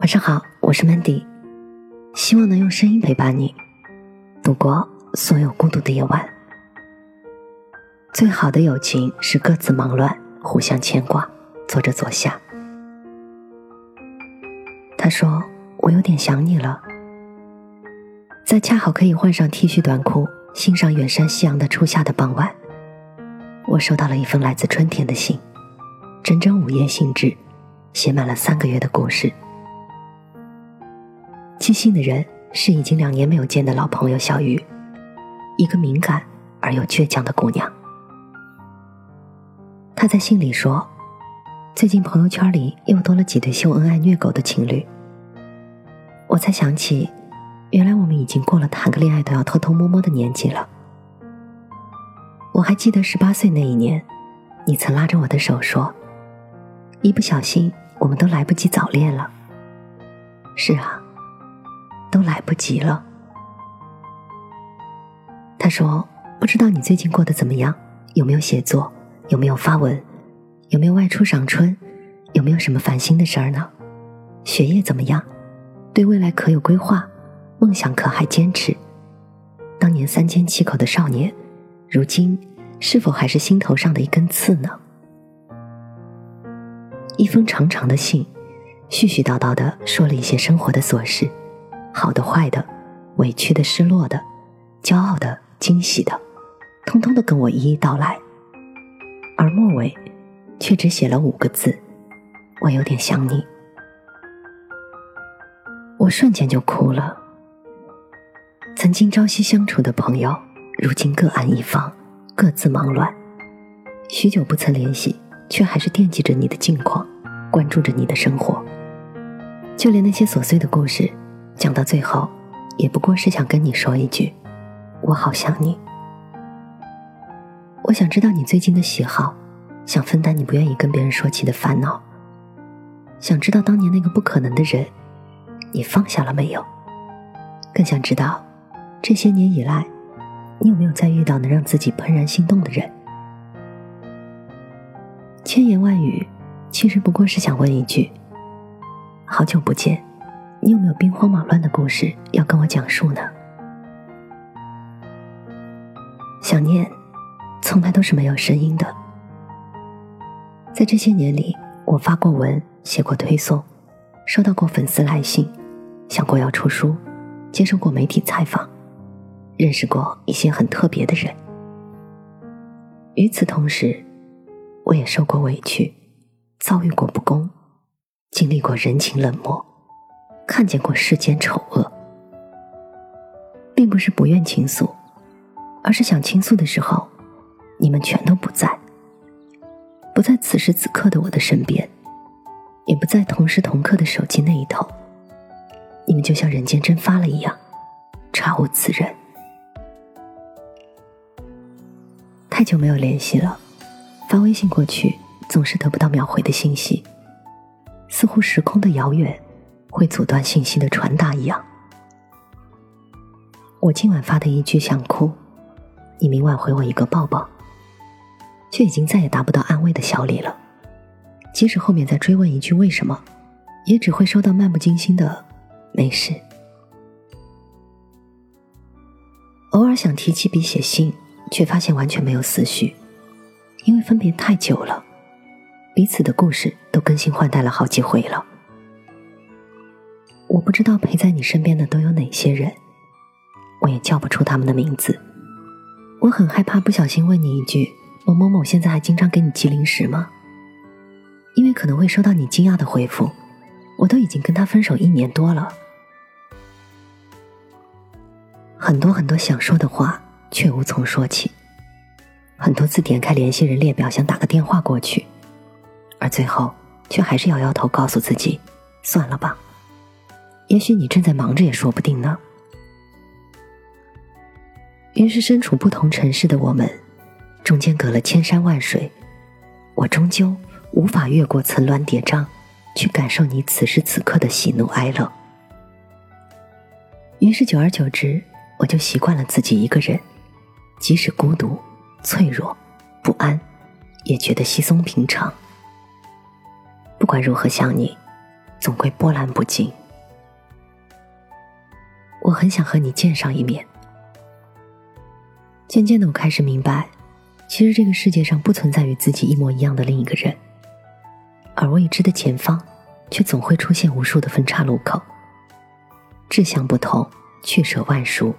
晚上好，我是 Mandy，希望能用声音陪伴你度过所有孤独的夜晚。最好的友情是各自忙乱，互相牵挂。作者左下，他说：“我有点想你了。”在恰好可以换上 T 恤短裤，欣赏远山夕阳的初夏的傍晚，我收到了一封来自春天的信，整整五页信纸，写满了三个月的故事。寄信的人是已经两年没有见的老朋友小鱼，一个敏感而又倔强的姑娘。她在信里说，最近朋友圈里又多了几对秀恩爱虐狗的情侣。我才想起，原来我们已经过了谈个恋爱都要偷偷摸摸的年纪了。我还记得十八岁那一年，你曾拉着我的手说，一不小心我们都来不及早恋了。是啊。都来不及了。他说：“不知道你最近过得怎么样？有没有写作？有没有发文？有没有外出赏春？有没有什么烦心的事儿呢？学业怎么样？对未来可有规划？梦想可还坚持？当年三缄其口的少年，如今是否还是心头上的一根刺呢？”一封长长的信，絮絮叨叨的说了一些生活的琐事。好的、坏的、委屈的、失落的、骄傲的、惊喜的，通通的跟我一一道来，而末尾却只写了五个字：“我有点想你。”我瞬间就哭了。曾经朝夕相处的朋友，如今各安一方，各自忙乱，许久不曾联系，却还是惦记着你的近况，关注着你的生活，就连那些琐碎的故事。讲到最后，也不过是想跟你说一句：“我好想你。”我想知道你最近的喜好，想分担你不愿意跟别人说起的烦恼，想知道当年那个不可能的人，你放下了没有？更想知道，这些年以来，你有没有再遇到能让自己怦然心动的人？千言万语，其实不过是想问一句：“好久不见。”你有没有兵荒马乱的故事要跟我讲述呢？想念，从来都是没有声音的。在这些年里，我发过文，写过推送，收到过粉丝来信，想过要出书，接受过媒体采访，认识过一些很特别的人。与此同时，我也受过委屈，遭遇过不公，经历过人情冷漠。看见过世间丑恶，并不是不愿倾诉，而是想倾诉的时候，你们全都不在，不在此时此刻的我的身边，也不在同时同刻的手机那一头。你们就像人间蒸发了一样，查无此人。太久没有联系了，发微信过去总是得不到秒回的信息，似乎时空的遥远。会阻断信息的传达一样。我今晚发的一句想哭，你明晚回我一个抱抱，却已经再也达不到安慰的小礼了。即使后面再追问一句为什么，也只会收到漫不经心的没事。偶尔想提起笔写信，却发现完全没有思绪，因为分别太久了，彼此的故事都更新换代了好几回了。我不知道陪在你身边的都有哪些人，我也叫不出他们的名字。我很害怕不小心问你一句：“某某某现在还经常给你寄零食吗？”因为可能会收到你惊讶的回复：“我都已经跟他分手一年多了。”很多很多想说的话，却无从说起。很多次点开联系人列表，想打个电话过去，而最后却还是摇摇头，告诉自己：“算了吧。”也许你正在忙着，也说不定呢。于是，身处不同城市的我们，中间隔了千山万水，我终究无法越过层峦叠嶂，去感受你此时此刻的喜怒哀乐。于是，久而久之，我就习惯了自己一个人，即使孤独、脆弱、不安，也觉得稀松平常。不管如何想你。总归波澜不惊。我很想和你见上一面。渐渐的，我开始明白，其实这个世界上不存在与自己一模一样的另一个人，而未知的前方，却总会出现无数的分岔路口。志向不同，去舍万殊，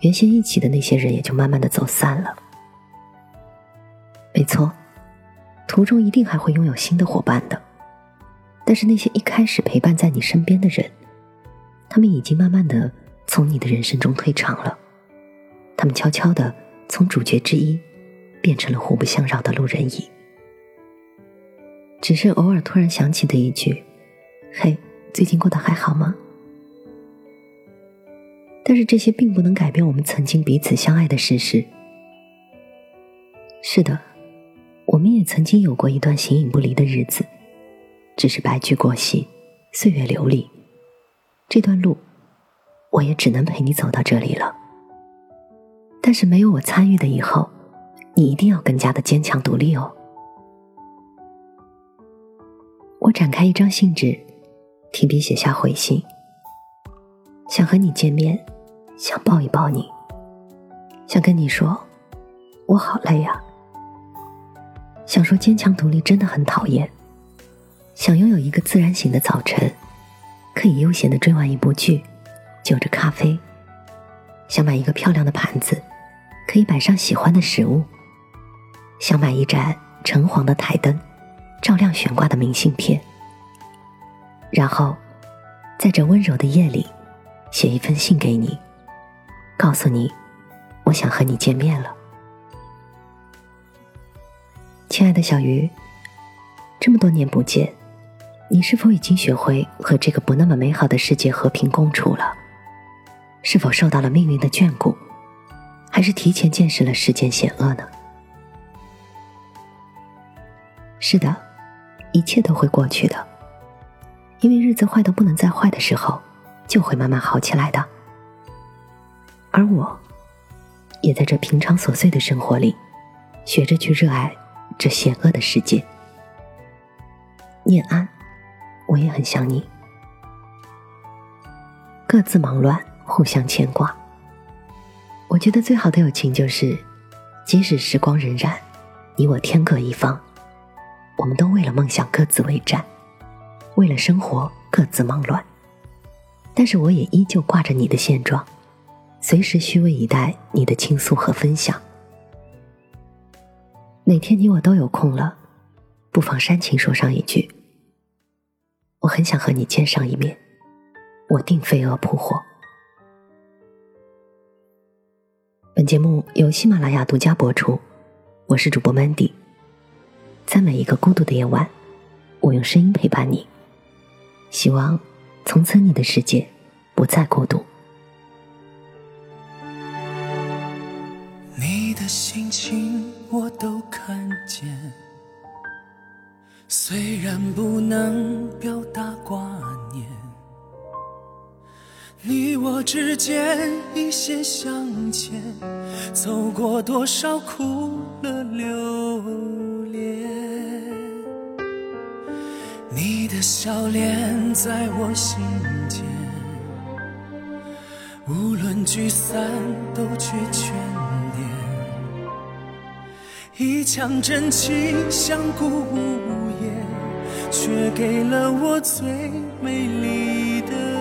原先一起的那些人也就慢慢的走散了。没错，途中一定还会拥有新的伙伴的，但是那些一开始陪伴在你身边的人，他们已经慢慢的从你的人生中退场了。他们悄悄的从主角之一变成了互不相扰的路人乙，只是偶尔突然想起的一句：“嘿，最近过得还好吗？”但是这些并不能改变我们曾经彼此相爱的事实。是的，我们也曾经有过一段形影不离的日子，只是白驹过隙，岁月流离，这段路，我也只能陪你走到这里了。但是没有我参与的以后，你一定要更加的坚强独立哦。我展开一张信纸，提笔写下回信，想和你见面，想抱一抱你，想跟你说，我好累呀。想说坚强独立真的很讨厌，想拥有一个自然醒的早晨，可以悠闲的追完一部剧，就着咖啡，想买一个漂亮的盘子。可以摆上喜欢的食物，想买一盏橙黄的台灯，照亮悬挂的明信片。然后，在这温柔的夜里，写一封信给你，告诉你，我想和你见面了，亲爱的小鱼。这么多年不见，你是否已经学会和这个不那么美好的世界和平共处了？是否受到了命运的眷顾？还是提前见识了世间险恶呢？是的，一切都会过去的，因为日子坏到不能再坏的时候，就会慢慢好起来的。而我，也在这平常琐碎的生活里，学着去热爱这险恶的世界。念安，我也很想你。各自忙乱，互相牵挂。我觉得最好的友情就是，即使时光荏苒，你我天各一方，我们都为了梦想各自为战，为了生活各自忙乱。但是我也依旧挂着你的现状，随时虚位以待你的倾诉和分享。哪天你我都有空了，不妨煽情说上一句：“我很想和你见上一面，我定飞蛾扑火。”本节目由喜马拉雅独家播出，我是主播 Mandy。在每一个孤独的夜晚，我用声音陪伴你，希望从此你的世界不再孤独。你的心情我都看见，虽然不能之间一线相牵，走过多少苦乐流连。你的笑脸在我心间，无论聚散都觉眷恋。一腔真情相顾无言，却给了我最美丽的。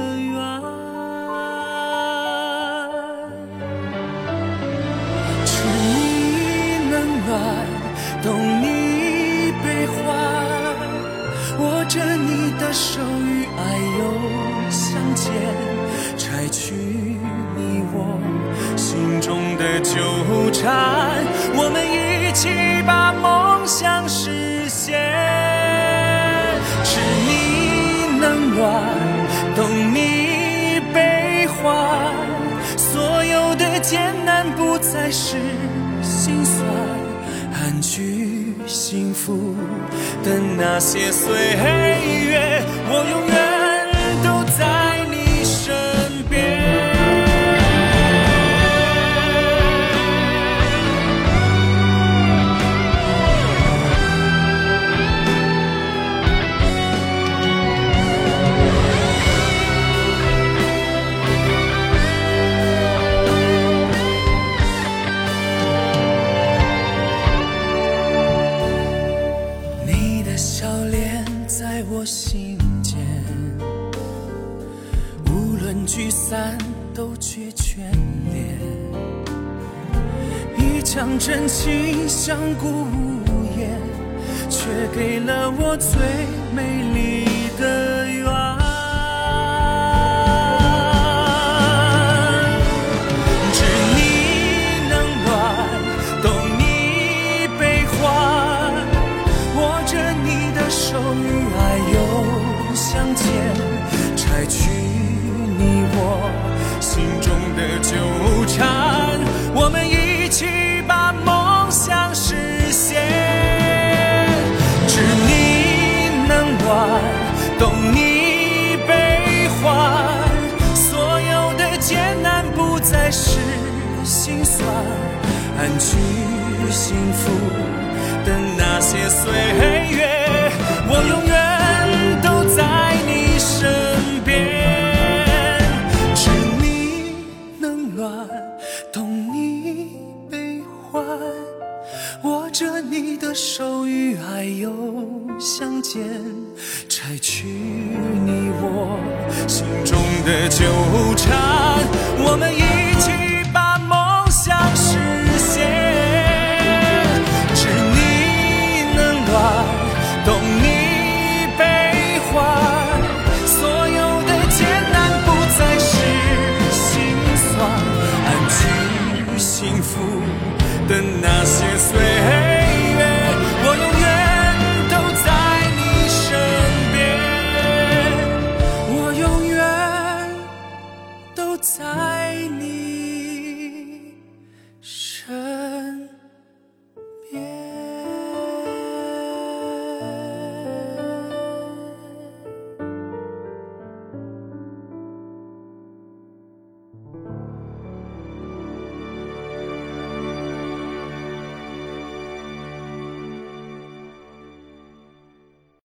中的纠缠，我们一起把梦想实现。知你冷暖，懂你悲欢，所有的艰难不再是心酸。安居幸福的那些岁月，真情相顾无言，却给了我最美丽的缘。懂你悲欢，所有的艰难不再是心酸，安居幸福的那些岁月，我拥有。